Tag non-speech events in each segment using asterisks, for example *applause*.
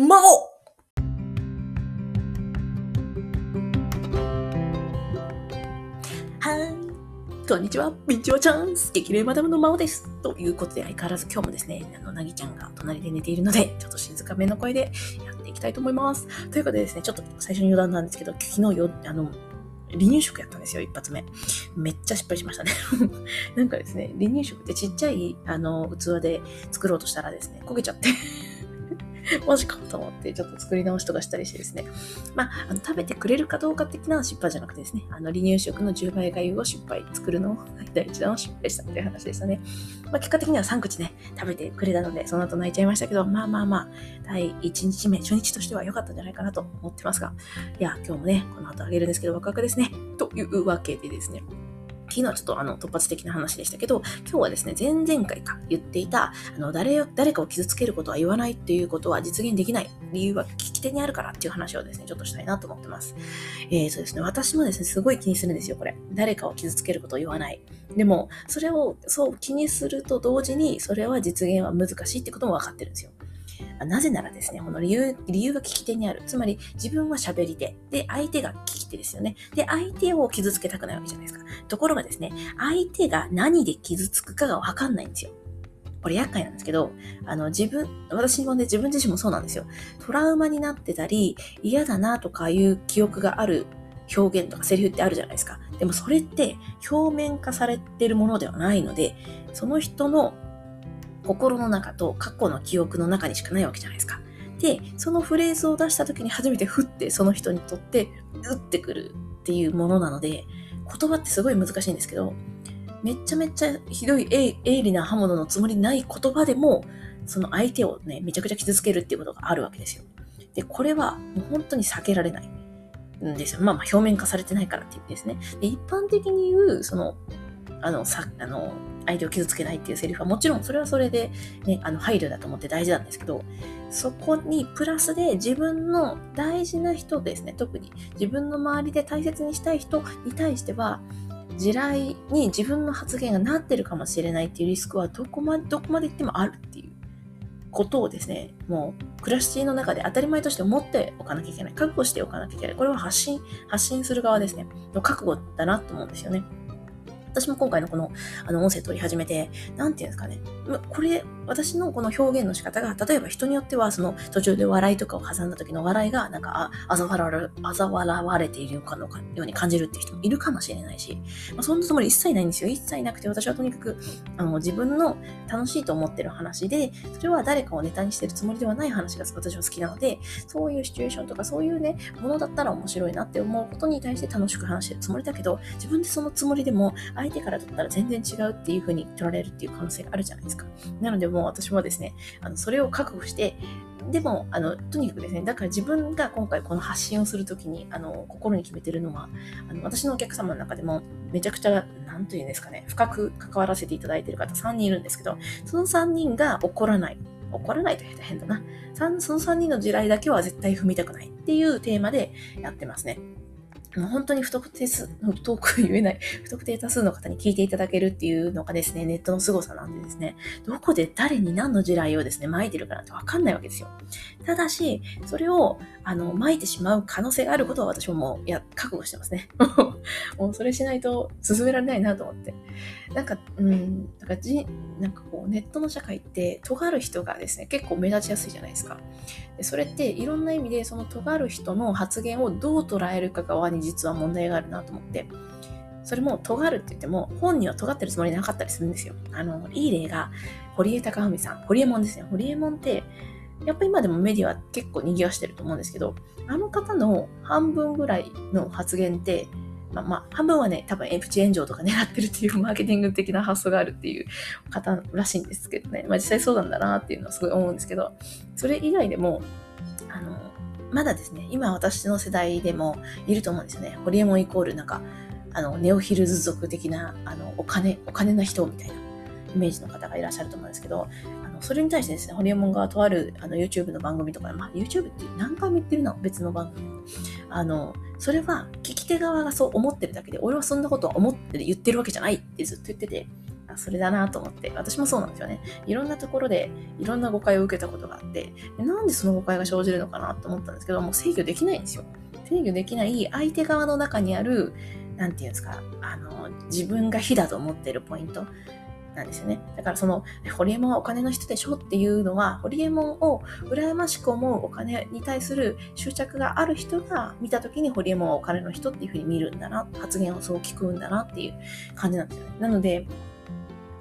魔王はい。こんにちは。ビンチョチャンス。激励マダムの魔王です。ということで、相変わらず今日もですね、あの、なぎちゃんが隣で寝ているので、ちょっと静かめの声でやっていきたいと思います。ということでですね、ちょっと最初に余談なんですけど、昨日よ、あの、離乳食やったんですよ、一発目。めっちゃ失敗しましたね。*laughs* なんかですね、離乳食ってちっちゃい、あの、器で作ろうとしたらですね、焦げちゃってマジかと思って、ちょっと作り直しとかしたりしてですね。まあ、あの食べてくれるかどうか的な失敗じゃなくてですね、あの離乳食の10倍がゆを失敗、作るのを第一弾を失敗したっていう話でしたね。まあ、結果的には3口ね、食べてくれたので、その後泣いちゃいましたけど、まあまあまあ、第1日目、初日としては良かったんじゃないかなと思ってますが、いや、今日もね、この後あげるんですけど、ワクワクですね。というわけでですね、昨日はちょっとあの突発的な話でしたけど、今日はですね、前々回か言っていた、あの誰よ誰かを傷つけることは言わないっていうことは実現できない理由は聞き手にあるからっていう話をですね、ちょっとしたいなと思ってます。えー、そうですね、私もですね、すごい気にするんですよ、これ。誰かを傷つけることを言わない。でも、それをそう気にすると同時に、それは実現は難しいってことも分かってるんですよ。なぜならですね、この理由、理由が聞き手にある。つまり、自分は喋り手。で、相手が聞き手ですよね。で、相手を傷つけたくないわけじゃないですか。ところがですね、相手が何で傷つくかがわかんないんですよ。これ厄介なんですけど、あの、自分、私もね、自分自身もそうなんですよ。トラウマになってたり、嫌だなとかいう記憶がある表現とかセリフってあるじゃないですか。でもそれって表面化されてるものではないので、その人の心の中と過去の記憶の中にしかないわけじゃないですか。で、そのフレーズを出した時に初めてふってその人にとって打ってくるっていうものなので、言葉ってすごい難しいんですけど、めちゃめちゃひどい鋭利な刃物のつもりない言葉でも、その相手をね、めちゃくちゃ傷つけるっていうことがあるわけですよ。で、これはもう本当に避けられないんですよ。まあまあ表面化されてないからっていうですね。で、一般的に言う、その、あの、さ、あの、相手を傷つけないっていうセリフはもちろんそれはそれで、ね、あの配慮だと思って大事なんですけど、そこにプラスで自分の大事な人ですね、特に自分の周りで大切にしたい人に対しては、地雷に自分の発言がなってるかもしれないっていうリスクはどこまで、どこまで行ってもあるっていうことをですね、もう暮らしの中で当たり前として思っておかなきゃいけない。覚悟しておかなきゃいけない。これは発信、発信する側ですね、の覚悟だなと思うんですよね。私も今回のこの、あの、音声取り始めて、なんていうんですかね。これ、私のこの表現の仕方が、例えば人によっては、その途中で笑いとかを挟んだ時の笑いが、なんか、あ、あざ笑われ、あざ笑われているかのかように感じるっていう人もいるかもしれないし、まあ、そんなつもり一切ないんですよ。一切なくて、私はとにかく、あの、自分の楽しいと思ってる話で、それは誰かをネタにしてるつもりではない話が私は好きなので、そういうシチュエーションとか、そういうね、ものだったら面白いなって思うことに対して楽しく話してるつもりだけど、自分でそのつもりでも、相手から取ったら全然違うっていう風に取られるっていう可能性があるじゃないですか。なのでもう私もですね、あのそれを覚悟して、でも、あの、とにかくですね、だから自分が今回この発信をするときに、あの、心に決めてるのは、あの、私のお客様の中でも、めちゃくちゃ、なんというんですかね、深く関わらせていただいてる方3人いるんですけど、その3人が怒らない。怒らないと変だな。その3人の地雷だけは絶対踏みたくないっていうテーマでやってますね。もう本当に不特定数、不特言えない、不特定多数の方に聞いていただけるっていうのがですね、ネットの凄さなんでですね、どこで誰に何の地雷をですね、撒いてるかなんてわかんないわけですよ。ただし、それを、あの、撒いてしまう可能性があることは私ももう、いや、覚悟してますね。*laughs* もうそれしないと進められないなと思って。なんか、うん、なんかじ、なんかこう、ネットの社会って、尖る人がですね、結構目立ちやすいじゃないですか。それっていろんな意味でその尖る人の発言をどう捉えるか側に実は問題があるなと思って、それも尖るって言っても本には尖ってるつもりなかったりするんですよ。あの、いい例が堀江貴文さん、堀江門ですね。堀江門って、やっぱ今でもメディアは結構賑わしてると思うんですけど、あの方の半分ぐらいの発言って、まあまあ、半分はね、多分エプチ炎上とか狙ってるっていうマーケティング的な発想があるっていう方らしいんですけどね。まあ実際そうなんだなっていうのはすごい思うんですけど、それ以外でも、あの、まだですね、今私の世代でもいると思うんですよね。ホリエモンイコールなんか、あの、ネオヒルズ族的な、あの、お金、お金な人みたいなイメージの方がいらっしゃると思うんですけど、それに対してですね、ホリエモンがとあるあの YouTube の番組とか、まあ YouTube って何回も言ってるの別の番組。あの、それは聞き手側がそう思ってるだけで、俺はそんなことは思って言ってるわけじゃないってずっと言ってて、あそれだなと思って、私もそうなんですよね。いろんなところでいろんな誤解を受けたことがあって、なんでその誤解が生じるのかなと思ったんですけど、もう制御できないんですよ。制御できない相手側の中にある、なんていうんですか、あの、自分が非だと思ってるポイント。なんですよね。だからその、ホリエモンはお金の人でしょっていうのは、ホリエモンを羨ましく思うお金に対する執着がある人が見たときにホリエモンはお金の人っていうふうに見るんだな、発言をそう聞くんだなっていう感じなんですよね。なので、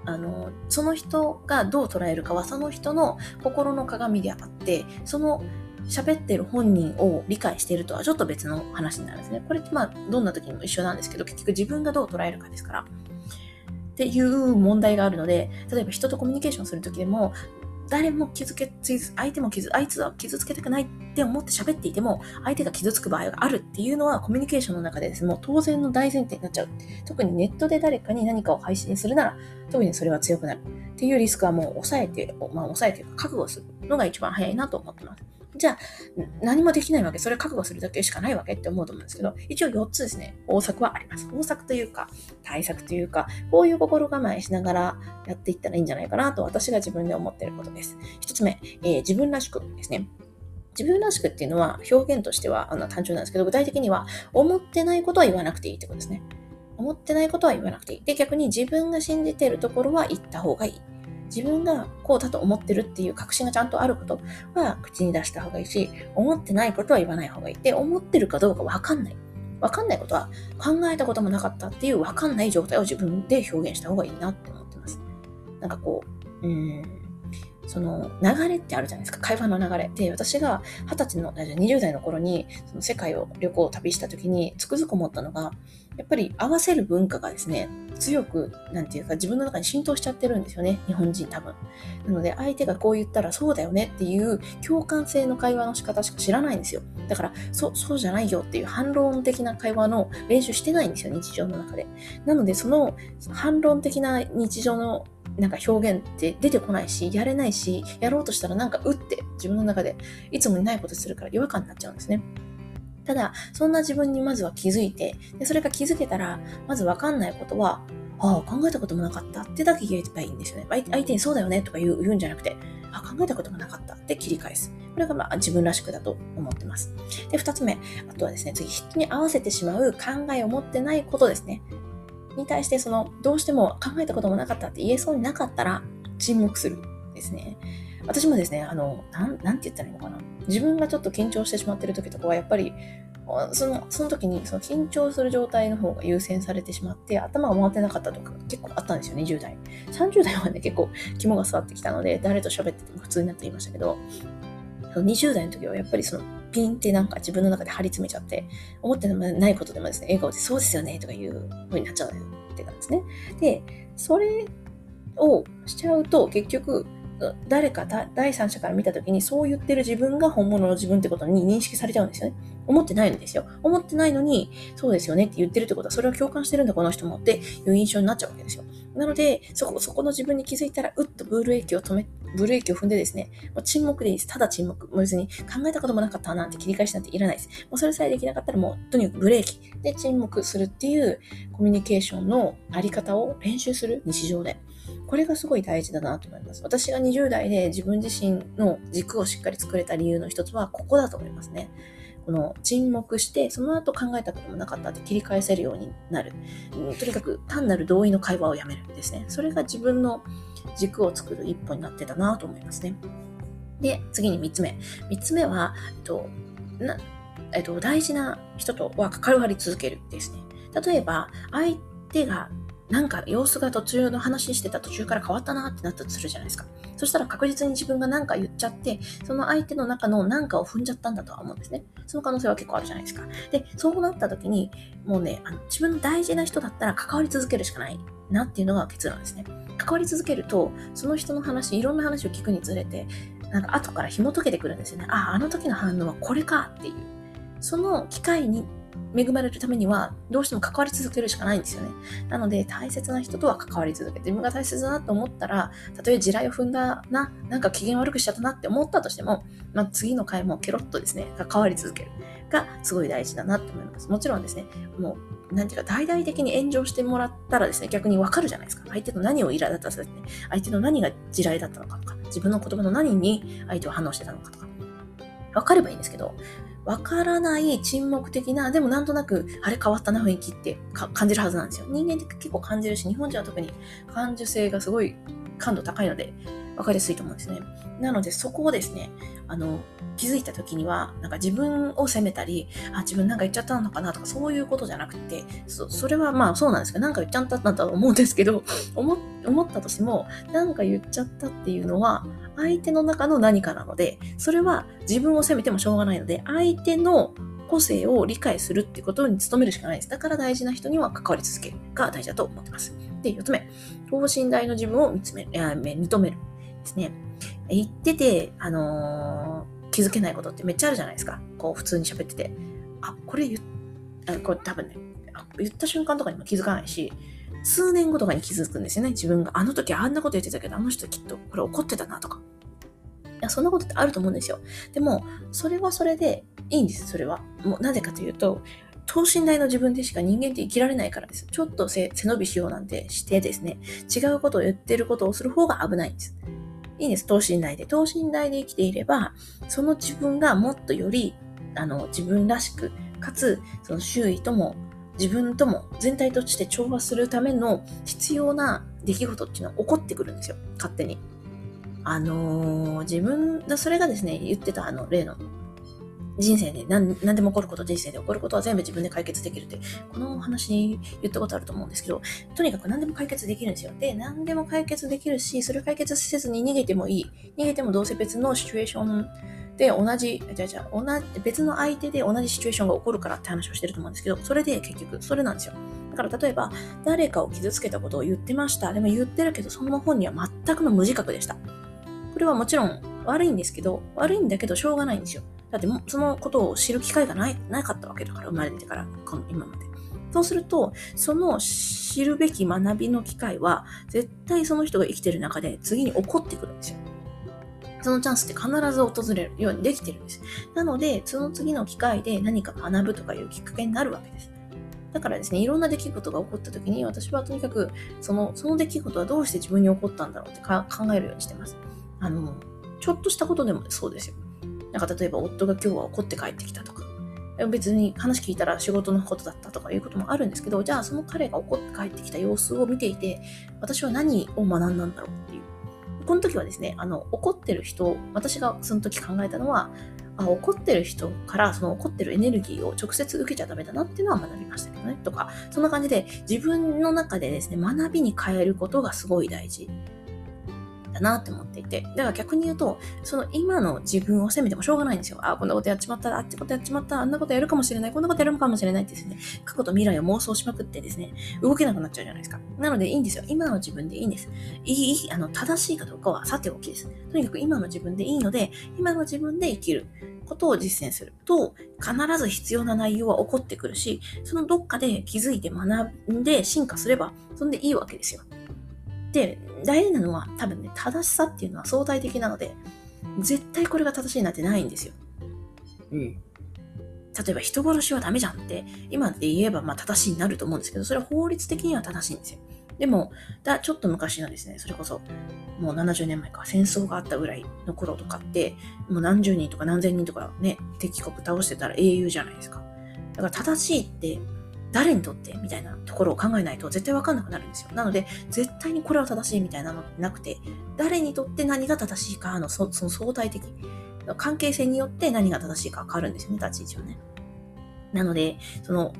あの、その人がどう捉えるかはその人の心の鏡であって、その喋ってる本人を理解しているとはちょっと別の話になるんですね。これってまあどんな時にも一緒なんですけど、結局自分がどう捉えるかですから。っていう問題があるので、例えば人とコミュニケーションする時でも、誰も傷つけ、相手も傷、あいつは傷つけたくないって思って喋っていても、相手が傷つく場合があるっていうのはコミュニケーションの中でですね、もう当然の大前提になっちゃう。特にネットで誰かに何かを配信するなら、特にそれは強くなる。っていうリスクはもう抑えて、まあ抑えて覚悟するのが一番早いなと思ってます。じゃあ、何もできないわけ、それ覚悟するだけしかないわけって思うと思うんですけど、一応4つですね、方策はあります。方策というか、対策というか、こういう心構えしながらやっていったらいいんじゃないかなと私が自分で思っていることです。1つ目、えー、自分らしくですね。自分らしくっていうのは表現としてはあの単純なんですけど、具体的には思ってないことは言わなくていいってことですね。思ってないことは言わなくていい。で、逆に自分が信じているところは言った方がいい。自分がこうだと思ってるっていう確信がちゃんとあることは口に出した方がいいし、思ってないことは言わない方がいい。で、思ってるかどうかわかんない。わかんないことは考えたこともなかったっていうわかんない状態を自分で表現した方がいいなって思ってます。なんかこう、うん、その流れってあるじゃないですか。会話の流れ。で、私が二十歳の、20代の頃に、その世界を旅行を旅した時につくづく思ったのが、やっぱり合わせる文化がですね、強く、なんていうか自分の中に浸透しちゃってるんですよね。日本人多分。なので、相手がこう言ったらそうだよねっていう共感性の会話の仕方しか知らないんですよ。だから、そう、そうじゃないよっていう反論的な会話の練習してないんですよ、日常の中で。なので、その反論的な日常のなんか表現って出てこないし、やれないし、やろうとしたらなんかうって自分の中でいつもにないことするから違和感になっちゃうんですね。ただ、そんな自分にまずは気づいて、でそれが気づけたら、まずわかんないことは、ああ、考えたこともなかったってだけ言えばいいんですよね。相手にそうだよねとか言うんじゃなくて、あ、考えたこともなかったって切り返す。これがまあ自分らしくだと思ってます。で、二つ目。あとはですね、次、人に合わせてしまう考えを持ってないことですね。に対して、その、どうしても考えたこともなかったって言えそうになかったら、沈黙するですね。私もですね、あの、なん、なんて言ったらいいのかな。自分がちょっと緊張してしまってる時とかは、やっぱり、その、その時に、その緊張する状態の方が優先されてしまって、頭が回ってなかったとか結構あったんですよ、20代。30代はね、結構肝が座ってきたので、誰と喋ってても普通になっていましたけど、20代の時はやっぱりその、ピンってなんか自分の中で張り詰めちゃって、思ってないことでもですね、笑顔でそうですよねとかいう風になっちゃうってたんですね。で、それをしちゃうと結局、誰か第三者から見た時にそう言ってる自分が本物の自分ってことに認識されちゃうんですよね。思ってないんですよ。思ってないのに、そうですよねって言ってるってことは、それは共感してるんだ、この人もっていう印象になっちゃうわけですよ。なので、そこ、そこの自分に気づいたら、うっとブルー駅を止め、ブルー駅を踏んでですね、もう沈黙でいいです。ただ沈黙。もう別に考えたこともなかったなんて切り返しなんていらないです。もうそれさえできなかったらもう、とにかくブレーキで沈黙するっていうコミュニケーションのあり方を練習する日常で。これがすごい大事だなと思います。私が20代で自分自身の軸をしっかり作れた理由の一つはここだと思いますね。この沈黙して、その後考えたこともなかったって切り返せるようになる。とにかく単なる同意の会話をやめるんですね。それが自分の軸を作る一歩になってたなと思いますね。で、次に3つ目。3つ目は、えっと、なえっと、大事な人とは関わり続けるですね。例えば、相手がなんか様子が途中の話してた途中から変わったなってなったとするじゃないですか。そしたら確実に自分が何か言っちゃって、その相手の中の何かを踏んじゃったんだとは思うんですね。その可能性は結構あるじゃないですか。で、そうなった時に、もうね、あの自分の大事な人だったら関わり続けるしかないなっていうのが結論ですね。関わり続けると、その人の話、いろんな話を聞くにつれて、なんか後から紐解けてくるんですよね。ああ、あの時の反応はこれかっていう。その機会に恵まれるためには、どうしても関わり続けるしかないんですよね。なので、大切な人とは関わり続けて、自分が大切だなと思ったら、たとえ地雷を踏んだな、なんか機嫌悪くしちゃったなって思ったとしても、まあ、次の回もケロッとですね、関わり続けるがすごい大事だなと思います。もちろんですね、もう、なんていうか、大々的に炎上してもらったらですね、逆にわかるじゃないですか。相手の何をイラだったかですね、相手の何が地雷だったのかとか、自分の言葉の何に相手は反応してたのかとか、わかればいいんですけど、わからない沈黙的な、でもなんとなく、あれ変わったな雰囲気って感じるはずなんですよ。人間って結構感じるし、日本人は特に感受性がすごい感度高いので、わかりやすいと思うんですね。なので、そこをですね、あの、気づいた時には、なんか自分を責めたり、あ、自分なんか言っちゃったのかなとか、そういうことじゃなくて、そそれはまあそうなんですけど、なんか言っちゃったんだと思うんですけど、思ったとしても、なんか言っちゃったっていうのは、相手の中の何かなので、それは自分を責めてもしょうがないので、相手の個性を理解するっていうことに努めるしかないです。だから大事な人には関わり続けるが大事だと思ってます。で、4つ目、等身大の自分を見つめる、認める。ですね。言ってて、あのー、気づけないことってめっちゃあるじゃないですか。こう、普通に喋ってて。あ、これ言っ、あこれ多分ね、言った瞬間とかにも気づかないし、数年後とかに気づくんですよね。自分があの時あんなこと言ってたけど、あの人きっとこれ怒ってたなとか。いや、そんなことってあると思うんですよ。でも、それはそれでいいんです、それは。もうなぜかというと、等身大の自分でしか人間って生きられないからです。ちょっと背伸びしようなんてしてですね、違うことを言ってることをする方が危ないんです。いいんです。等身大で。等身大で生きていれば、その自分がもっとより、あの、自分らしく、かつ、その周囲とも、自分とも全体として調和するための必要な出来事っていうのは起こってくるんですよ。勝手に。あのー、自分、それがですね、言ってたあの例の人生で何何でも起こること、人生で起こることは全部自分で解決できるって、このお話に言ったことあると思うんですけど、とにかく何でも解決できるんですよ。で、何でも解決できるし、それを解決せずに逃げてもいい。逃げてもどうせ別のシチュエーションで同じ、じゃじゃ同じ、別の相手で同じシチュエーションが起こるからって話をしてると思うんですけど、それで結局、それなんですよ。だから例えば、誰かを傷つけたことを言ってました。でも言ってるけど、その本には全くの無自覚でした。これはもちろん悪いんですけど、悪いんだけどしょうがないんですよ。だってもそのことを知る機会がない、なかったわけだから、生まれてから、この今まで。そうすると、その知るべき学びの機会は、絶対その人が生きてる中で次に起こってくるんですよ。そのチャンスって必ず訪れるようにできてるんです。なので、その次の機会で何か学ぶとかいうきっかけになるわけです。だからですね、いろんな出来事が起こった時に、私はとにかく、その、その出来事はどうして自分に起こったんだろうって考えるようにしてます。あの、ちょっとしたことでもそうですよ。なんか例えば夫が今日は怒って帰ってきたとか、別に話聞いたら仕事のことだったとかいうこともあるんですけど、じゃあその彼が怒って帰ってきた様子を見ていて、私は何を学んだんだろうっていう。この時はですね、あの、怒ってる人、私がその時考えたのは、あ怒ってる人からその怒ってるエネルギーを直接受けちゃダメだなっていうのは学びましたけどね。とか、そんな感じで自分の中でですね、学びに変えることがすごい大事。だなって思っていて。だから逆に言うと、その今の自分を責めてもしょうがないんですよ。ああ、こんなことやっちまった、あっちことやっちまった、あんなことやるかもしれない、こんなことやるかもしれないってですね、過去と未来を妄想しまくってですね、動けなくなっちゃうじゃないですか。なのでいいんですよ。今の自分でいいんです。いい、いい、あの、正しいかどうかはさておきです。とにかく今の自分でいいので、今の自分で生きることを実践すると、必ず必要な内容は起こってくるし、そのどっかで気づいて学んで進化すれば、そんでいいわけですよ。で、大事なのは多分ね、正しさっていうのは相対的なので、絶対これが正しいなんてないんですよ。うん。例えば人殺しはダメじゃんって、今で言えばまあ正しいになると思うんですけど、それは法律的には正しいんですよ。でも、だちょっと昔のですね、それこそ、もう70年前か、戦争があったぐらいの頃とかって、もう何十人とか何千人とかね、敵国倒してたら英雄じゃないですか。だから正しいって誰にとってみたいなところを考えないと絶対わかんなくなるんですよ。なので、絶対にこれは正しいみたいなのなくて、誰にとって何が正しいかのそその相対的、関係性によって何が正しいか変わるんですよね、立ち位置はね。なので、その、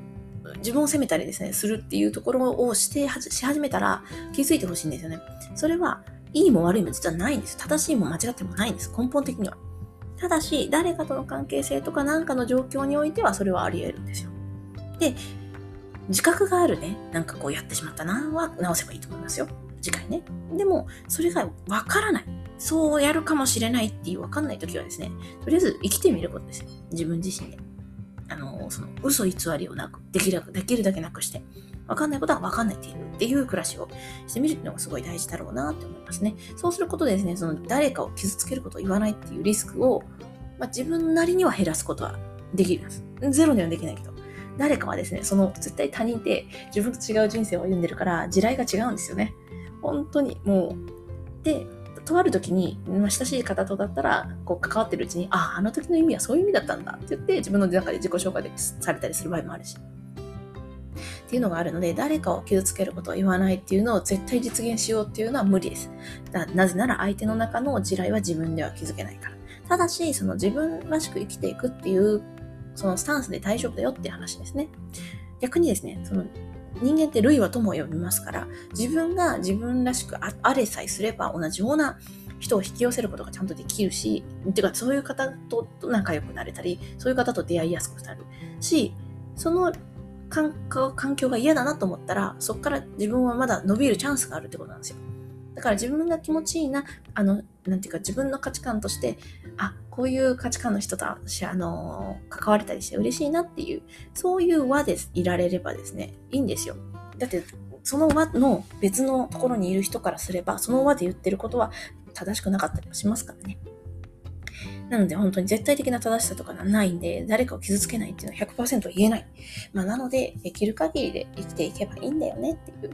自分を責めたりですね、するっていうところをしてし始めたら気づいてほしいんですよね。それは、いいも悪いも実はないんです。正しいも間違ってもないんです。根本的には。ただし、誰かとの関係性とか何かの状況においてはそれはあり得るんですよ。で、自覚があるね、なんかこうやってしまったなは直せばいいと思いますよ。次回ね。でも、それがわからない。そうやるかもしれないっていうわかんない時はですね、とりあえず生きてみることですよ。自分自身で。あの、その嘘偽りをなく、できるできるだけなくして、わかんないことはわかんないっていうっていう暮らしをしてみるっていうのがすごい大事だろうなって思いますね。そうすることでですね、その誰かを傷つけることを言わないっていうリスクを、まあ、自分なりには減らすことはできるんです。ゼロにはできないけど。誰かはですね、その絶対他人って自分と違う人生を歩んでるから地雷が違うんですよね。本当にもう。で、とある時に、ま、親しい方とだったら、こう関わってるうちに、ああ、あの時の意味はそういう意味だったんだって言って、自分の中で自己紹介でされたりする場合もあるし。っていうのがあるので、誰かを傷つけることを言わないっていうのを絶対実現しようっていうのは無理です。なぜなら相手の中の地雷は自分では気づけないから。ただし、その自分らしく生きていくっていう、そのスタンスで大丈夫だよって話ですね。逆にですね、その人間って類は友を呼びますから、自分が自分らしくあれさえすれば同じような人を引き寄せることがちゃんとできるし、てかそういう方と仲良くなれたり、そういう方と出会いやすくなるし、その環境が嫌だなと思ったら、そこから自分はまだ伸びるチャンスがあるってことなんですよ。だから自分が気持ちいいな、あの、なんていうか自分の価値観として、あ、こういう価値観の人と私、あの、関われたりして嬉しいなっていう、そういう輪ですいられればですね、いいんですよ。だって、その輪の別のところにいる人からすれば、その輪で言ってることは正しくなかったりもしますからね。なので本当に絶対的な正しさとかないんで、誰かを傷つけないっていうのは100%言えない。まあなので、できる限りで生きていけばいいんだよねっていう。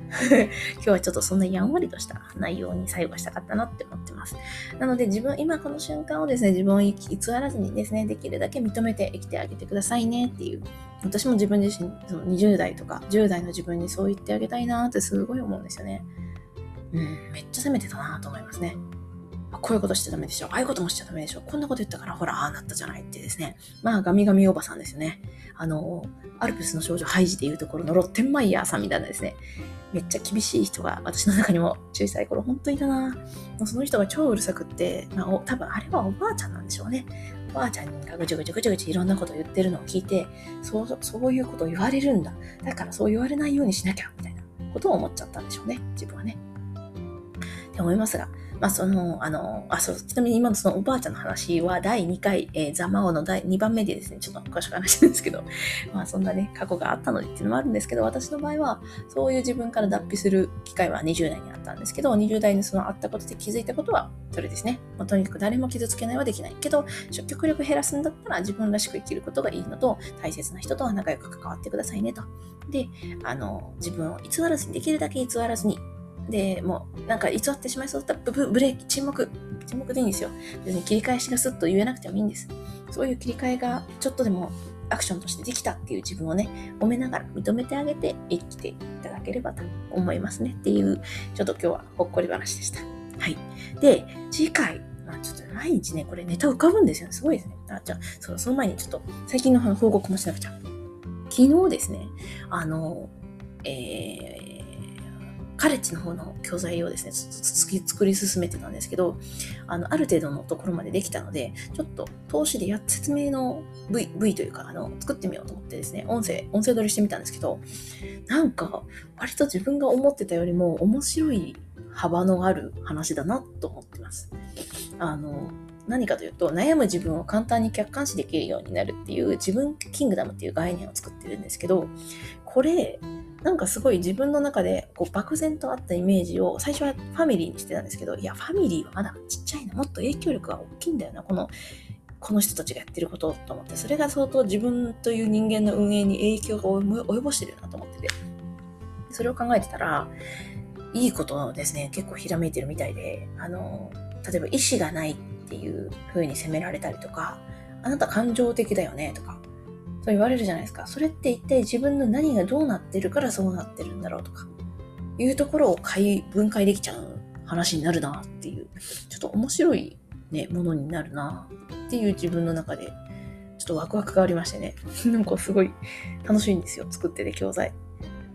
*laughs* 今日はちょっとそんなやんわりとした内容に最後したかったなって思ってます。なので自分、今この瞬間をですね、自分を偽らずにですね、できるだけ認めて生きてあげてくださいねっていう。私も自分自身、その20代とか10代の自分にそう言ってあげたいなってすごい思うんですよね。うん、めっちゃ責めてたなと思いますね。こういうことしちゃダメでしょ。ああいうこともしちゃダメでしょ。こんなこと言ったから、ほら、ああなったじゃないってですね。まあ、ガミガミおばさんですよね。あの、アルプスの少女ハイジでいうところのロッテンマイヤーさんみたいなですね。めっちゃ厳しい人が私の中にも小さい頃本当にいたな。もうその人が超うるさくって、まあ、多分あれはおばあちゃんなんでしょうね。おばあちゃんがぐちゅぐちゅぐちゅぐちゅいろんなこと言ってるのを聞いて、そうそういうことを言われるんだ。だからそう言われないようにしなきゃ、みたいなことを思っちゃったんでしょうね。自分はね。って思いますが、まあ、その、あの、あ、そう、ちなみに今のそのおばあちゃんの話は第2回、えー、ザ・マオの第2番目でですね、ちょっと詳しく話してるんですけど、*laughs* まあそんなね、過去があったのでっていうのもあるんですけど、私の場合は、そういう自分から脱皮する機会は20代にあったんですけど、20代にそのあったことで気づいたことは、それですね。まあ、とにかく誰も傷つけないはできないけど、極力減らすんだったら自分らしく生きることがいいのと、大切な人とは仲良く関わってくださいねと。で、あの、自分を偽らずに、できるだけ偽らずに、で、もう、なんか偽ってしまいそうだったらブブレーキ、沈黙、沈黙でいいんですよ。別に切り返しがスッと言えなくてもいいんです。そういう切り替えがちょっとでもアクションとしてできたっていう自分をね、褒めながら認めてあげて生きていただければと思いますねっていう、ちょっと今日はほっこり話でした。はい。で、次回、まあちょっと毎日ね、これネタ浮かぶんですよね。すごいですね。あ、じゃあ、そその前にちょっと最近の報告もしなくちゃ。昨日ですね、あの、えー、カレッジの方の教材をですね、作り進めてたんですけど、あの、ある程度のところまでできたので、ちょっと投資でや説明の V, v というか、あの、作ってみようと思ってですね、音声、音声取りしてみたんですけど、なんか、割と自分が思ってたよりも面白い幅のある話だなと思ってます。あの、何かというと、悩む自分を簡単に客観視できるようになるっていう自分キングダムっていう概念を作ってるんですけど、これ、なんかすごい自分の中でこう漠然とあったイメージを最初はファミリーにしてたんですけど、いや、ファミリーはまだちっちゃいな、もっと影響力が大きいんだよな、この、この人たちがやってることと思って、それが相当自分という人間の運営に影響を及ぼしてるなと思ってて、それを考えてたら、いいことですね、結構ひらめいてるみたいで、あの、例えば意志がないっていう風に責められたりとか、あなた感情的だよねとか、そう言われるじゃないですか。それって一体自分の何がどうなってるからそうなってるんだろうとか、いうところを分解できちゃう話になるなっていう、ちょっと面白いね、ものになるなっていう自分の中で、ちょっとワクワクがありましてね。なんかすごい楽しいんですよ。作ってて教材。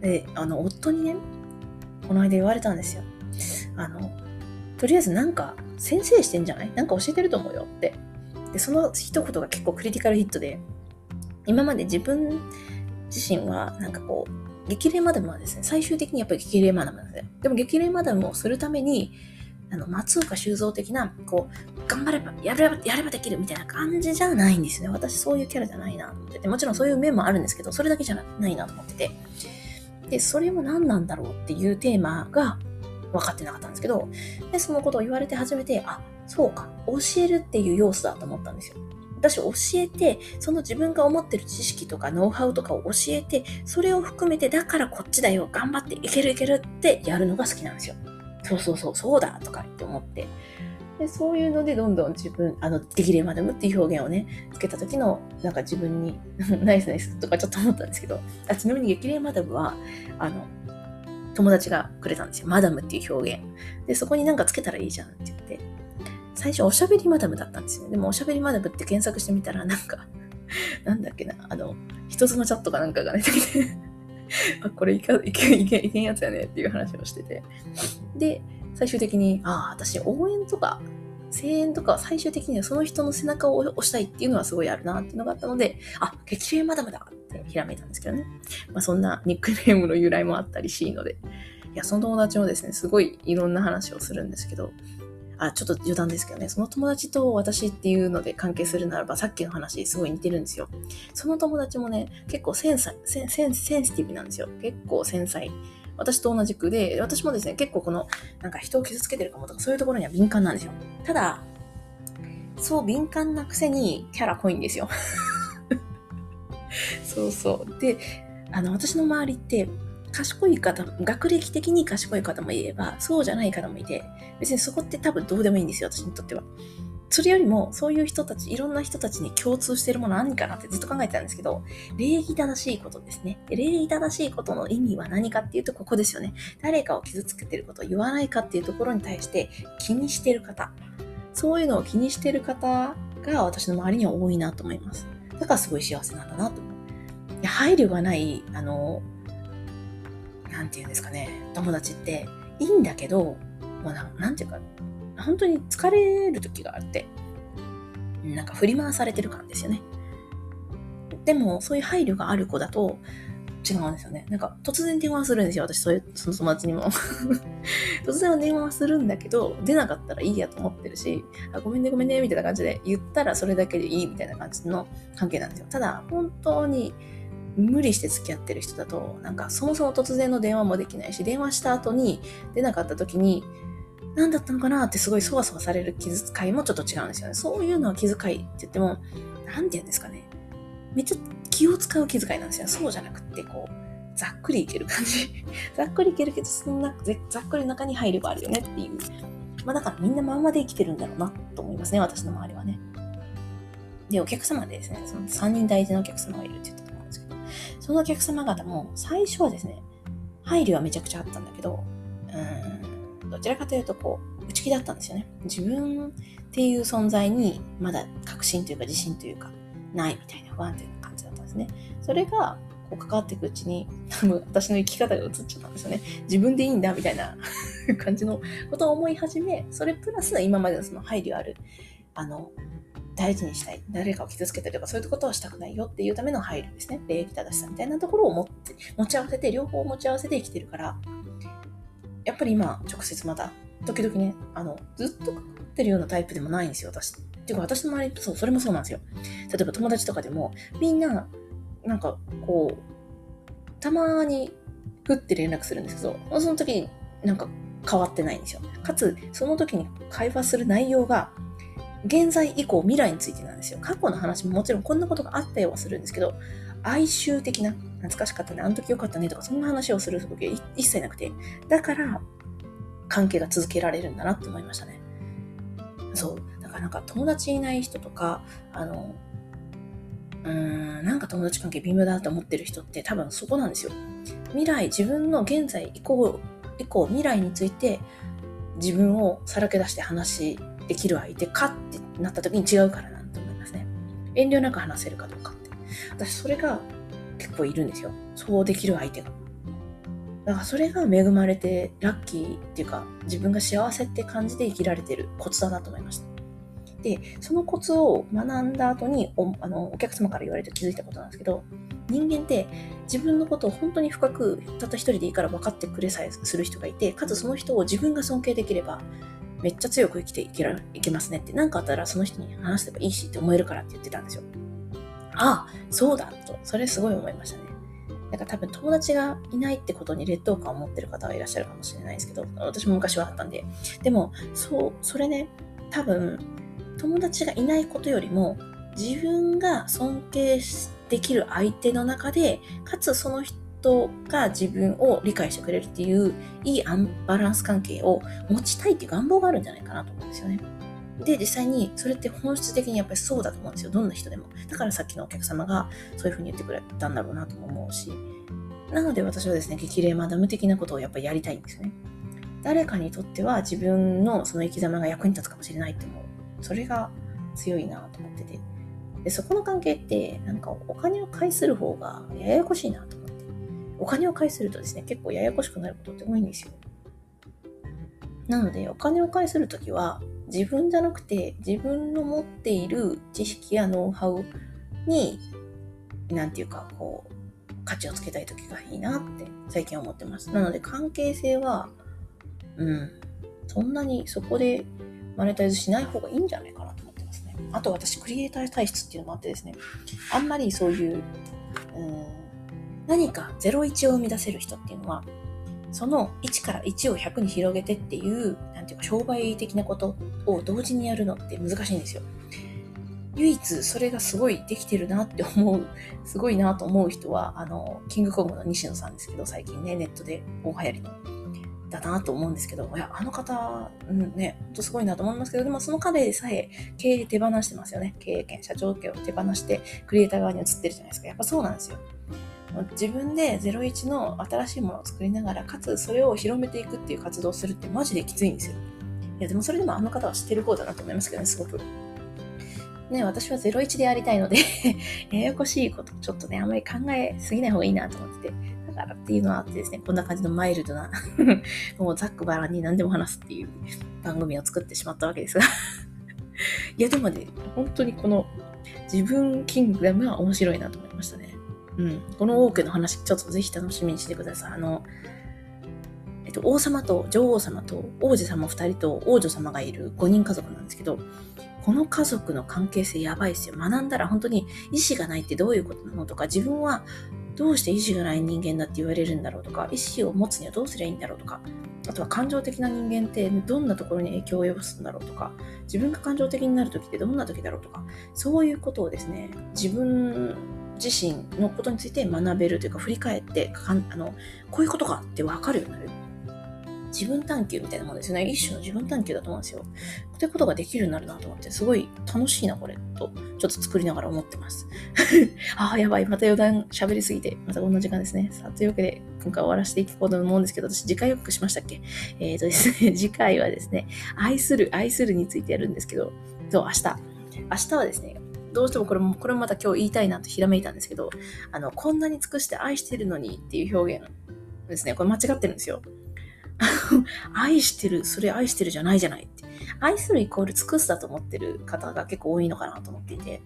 で、あの、夫にね、この間言われたんですよ。あの、とりあえずなんか先生してんじゃない？なんか教えてると思うよって。で、その一言が結構クリティカルヒットで、今まで自分自身はなんかこう、激励マダムはですね、最終的にやっぱり激励マダムなんですよ。でも激励マダムをするために、あの、松岡修造的な、こう、頑張れば、やれば、やればできるみたいな感じじゃないんですね。私そういうキャラじゃないなと思ってて、もちろんそういう面もあるんですけど、それだけじゃないなと思ってて。で、それは何なんだろうっていうテーマが分かってなかったんですけど、で、そのことを言われて初めて、あ、そうか、教えるっていう要素だと思ったんですよ。私教えて、その自分が思ってる知識とかノウハウとかを教えて、それを含めて、だからこっちだよ、頑張っていけるいけるってやるのが好きなんですよ。そうそうそう、そうだとかって思って。でそういうのでどんどん自分、あの、できれマダムっていう表現をね、つけた時の、なんか自分に *laughs* ナイスナイスとかちょっと思ったんですけど、あちなみに激励マダムは、あの、友達がくれたんですよ。マダムっていう表現。で、そこになんかつけたらいいじゃんって言って。最初おしゃべりマダムだったんですよね。でもおしゃべりマダムって検索してみたらなんか *laughs* なんだっけな、あの、一つのチャットかなんかが出てきて *laughs* あ、これいけ、いけ、いけ、いけんやつやねっていう話をしてて。で、最終的に、ああ、私応援とか、声援とか最終的にはその人の背中を押したいっていうのはすごいあるなっていうのがあったので、あ、激励マダムだってひらめいたんですけどね。まあそんなニックネームの由来もあったりしいので、いや、その友達もですね、すごいいろんな話をするんですけど、あ、ちょっと余談ですけどね、その友達と私っていうので関係するならば、さっきの話すごい似てるんですよ。その友達もね、結構繊細、センセンセンシティブなんですよ。結構繊細。私と同じくで、私もですね、結構この、なんか人を傷つけてるかもとか、そういうところには敏感なんですよ。ただ、そう敏感なくせにキャラ濃いんですよ。*laughs* そうそう。で、あの、私の周りって、賢い方、学歴的に賢い方もいれば、そうじゃない方もいて、別にそこって多分どうでもいいんですよ、私にとっては。それよりも、そういう人たち、いろんな人たちに共通してるもの何かなってずっと考えてたんですけど、礼儀正しいことですね。礼儀正しいことの意味は何かっていうと、ここですよね。誰かを傷つけてることを言わないかっていうところに対して気にしてる方。そういうのを気にしてる方が私の周りには多いなと思います。だからすごい幸せなんだなと思う。配慮がない、あの、なんて言うんですかね、友達っていいんだけど、もうななんていうか、本当に疲れる時があって、なんか振り回されてる感ですよね。でも、そういう配慮がある子だと、違うんですよね。なんか、突然電話するんですよ。私、そういう、その友達にも。*laughs* 突然は電話するんだけど、出なかったらいいやと思ってるし、あごめんね、ごめんね、みたいな感じで言ったらそれだけでいいみたいな感じの関係なんですよ。ただ、本当に無理して付き合ってる人だと、なんかそもそも突然の電話もできないし、電話した後に出なかった時に、何だったのかなってすごいそわそわされる気遣いもちょっと違うんですよね。そういうのは気遣いって言っても、なんて言うんですかね。めっちゃ気を使う気遣いなんですよ。そうじゃなくって、こう、ざっくりいける感じ。*laughs* ざっくりいけるけど、そのなざっくりの中に配慮があるよねっていう。まあだからみんなまんまで生きてるんだろうなと思いますね、私の周りはね。で、お客様でですね、その3人大事なお客様がいるって言ったと思うんですけど、そのお客様方も最初はですね、配慮はめちゃくちゃあったんだけど、うん、どちらかというとこう、内気だったんですよね。自分っていう存在にまだ確信というか自信というか、ないみたいな不安定な感じだったんですね。それが、こう関わっていくうちに、多分私の生き方が映っちゃったんですよね。自分でいいんだみたいな *laughs* 感じのことを思い始め、それプラス今までのその配慮ある、あの、大事にしたい。誰かを傷つけたりとか、そういうことはしたくないよっていうための配慮ですね。礼儀正しさみたいなところを持って、持ち合わせて、両方持ち合わせて生きてるから、やっぱり今、直接また、時々ね、あの、ずっとかかってるようなタイプでもないんですよ、私。っていうか、私の周り、そう、それもそうなんですよ。例えば友達とかでも、みんな、なんか、こう、たまに、ふって連絡するんですけど、その時になんか変わってないんですよ。かつ、その時に会話する内容が、現在以降未来についてなんですよ。過去の話ももちろんこんなことがあったようはするんですけど、哀愁的な、懐かしかったね、あの時よかったねとか、そんな話をする時は一切なくて、だから、関係が続けられるんだなって思いましたね。そう。だからなんか友達いない人とか、あの、うーん、なんか友達関係微妙だと思ってる人って多分そこなんですよ。未来、自分の現在以降、以降、未来について自分をさらけ出して話できる相手かってなった時に違うからなんて思いますね。遠慮なく話せるかどうかって。私それが結構いるんですよ。そうできる相手が。だからそれが恵まれてラッキーっていうか自分が幸せって感じで生きられてるコツだなと思いました。で、そのコツを学んだ後におあのお客様から言われて気づいたことなんですけど、人間って自分のことを本当に深くたった一人でいいから分かってくれさえする人がいて、かつその人を自分が尊敬できればめっちゃ強く生きていけらいけますねって、何かあったらその人に話せばいいしって思えるからって言ってたんですよ。ああ、そうだと、それすごい思いましたね。なんか多分友達がいないってことに劣等感を持ってる方はいらっしゃるかもしれないですけど、私も昔はあったんで。でも、そう、それね、多分、友達がいないことよりも、自分が尊敬できる相手の中で、かつその人が自分を理解してくれるっていう、いいアンバランス関係を持ちたいっていう願望があるんじゃないかなと思うんですよね。で、実際にそれって本質的にやっぱりそうだと思うんですよ。どんな人でも。だからさっきのお客様がそういうふうに言ってくれたんだろうなとも思うし。なので私はですね、激励マダム的なことをやっぱりやりたいんですよね。誰かにとっては自分のその生き様が役に立つかもしれないって思う。それが強いなと思ってて。で、そこの関係って、なんかお金を返する方がややこしいなと。お金を返するとですね、結構ややこしくなることって多いんですよ。なので、お金を返するときは、自分じゃなくて、自分の持っている知識やノウハウに、なんていうか、こう、価値をつけたいときがいいなって最近思ってます。なので、関係性は、うん、そんなにそこでマネタイズしない方がいいんじゃないかなと思ってますね。あと私、クリエイター体質っていうのもあってですね、あんまりそういう、うん、何か01を生み出せる人っていうのは、その1から1を100に広げてっていう、なんていうか商売的なことを同時にやるのって難しいんですよ。唯一それがすごいできてるなって思う、*laughs* すごいなと思う人は、あの、キングコングの西野さんですけど、最近ね、ネットで大流行りの、だなと思うんですけど、いや、あの方、うんね、ほんとすごいなと思いますけど、でもその彼でさえ経営手放してますよね。経営権、社長権を手放して、クリエイター側に移ってるじゃないですか。やっぱそうなんですよ。自分で01の新しいものを作りながら、かつそれを広めていくっていう活動をするってマジできついんですよ。いや、でもそれでもあの方は知ってる方だなと思いますけどね、すごく。ね、私は01でやりたいので *laughs* ややこしいことちょっとね、あんまり考えすぎない方がいいなと思ってて。だからっていうのはあってですね、こんな感じのマイルドな *laughs* もうざっくばらんに何でも話すっていう番組を作ってしまったわけですがいや、でもね、本当にこの自分キングダムは面白いなと思いましたね。うん。この多くの話、ちょっとぜひ楽しみにしてください。あの、えっと、王様と女王様と王子様2人と王女様がいる5人家族なんですけど、この家族の関係性やばいですよ。学んだら本当に意志がないってどういうことなのとか、自分はどうして意志がない人間だって言われるんだろうとか、意志を持つにはどうすりゃいいんだろうとか、あとは感情的な人間ってどんなところに影響を及ぼすんだろうとか、自分が感情的になる時ってどんな時だろうとか、そういうことをですね、自分自身のことについて学べるというか、振り返ってかん、あのこういうことかってわかるようになる。自分探求みたいなものですよね。一種の自分探求だと思うんですよ。ということができるようになるなと思って、すごい楽しいな、これ、と、ちょっと作りながら思ってます。*laughs* ああ、やばい。また余談喋りすぎて、またこんな時間ですね。さあ、というわけで、今回終わらせていこうと思うんですけど、私、次回予告しましたっけ？えっ、ー、とですね、*laughs* 次回はですね、愛する、愛するについてやるんですけど、そう、明日。明日はですね、どうしてもこれも、これもまた今日言いたいなとひらめいたんですけど、あの、こんなに尽くして愛してるのにっていう表現ですね、これ間違ってるんですよ。*laughs* 愛してる、それ愛してるじゃないじゃないって。愛するイコール尽くすだと思ってる方が結構多いのかなと思っていて、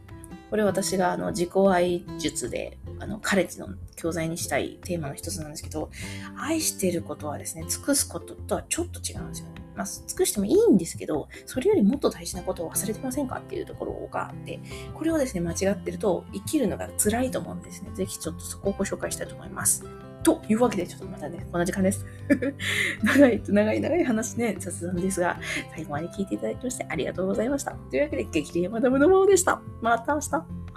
これ私があの自己愛術であのカレッジの教材にしたいテーマの一つなんですけど、愛してることはですね、尽くすこととはちょっと違うんですよね。まあ、尽くしてもいいんですけど、それよりもっと大事なことを忘れてませんかっていうところがあって、これをですね、間違ってると生きるのが辛いと思うんですね。ぜひちょっとそこをご紹介したいと思います。というわけで、ちょっとまたね、こんな時間です。*laughs* 長い、長い長い話ね、雑談ですが、最後まで聞いていただきましてありがとうございました。というわけで、激励マダムのままでした。また明日。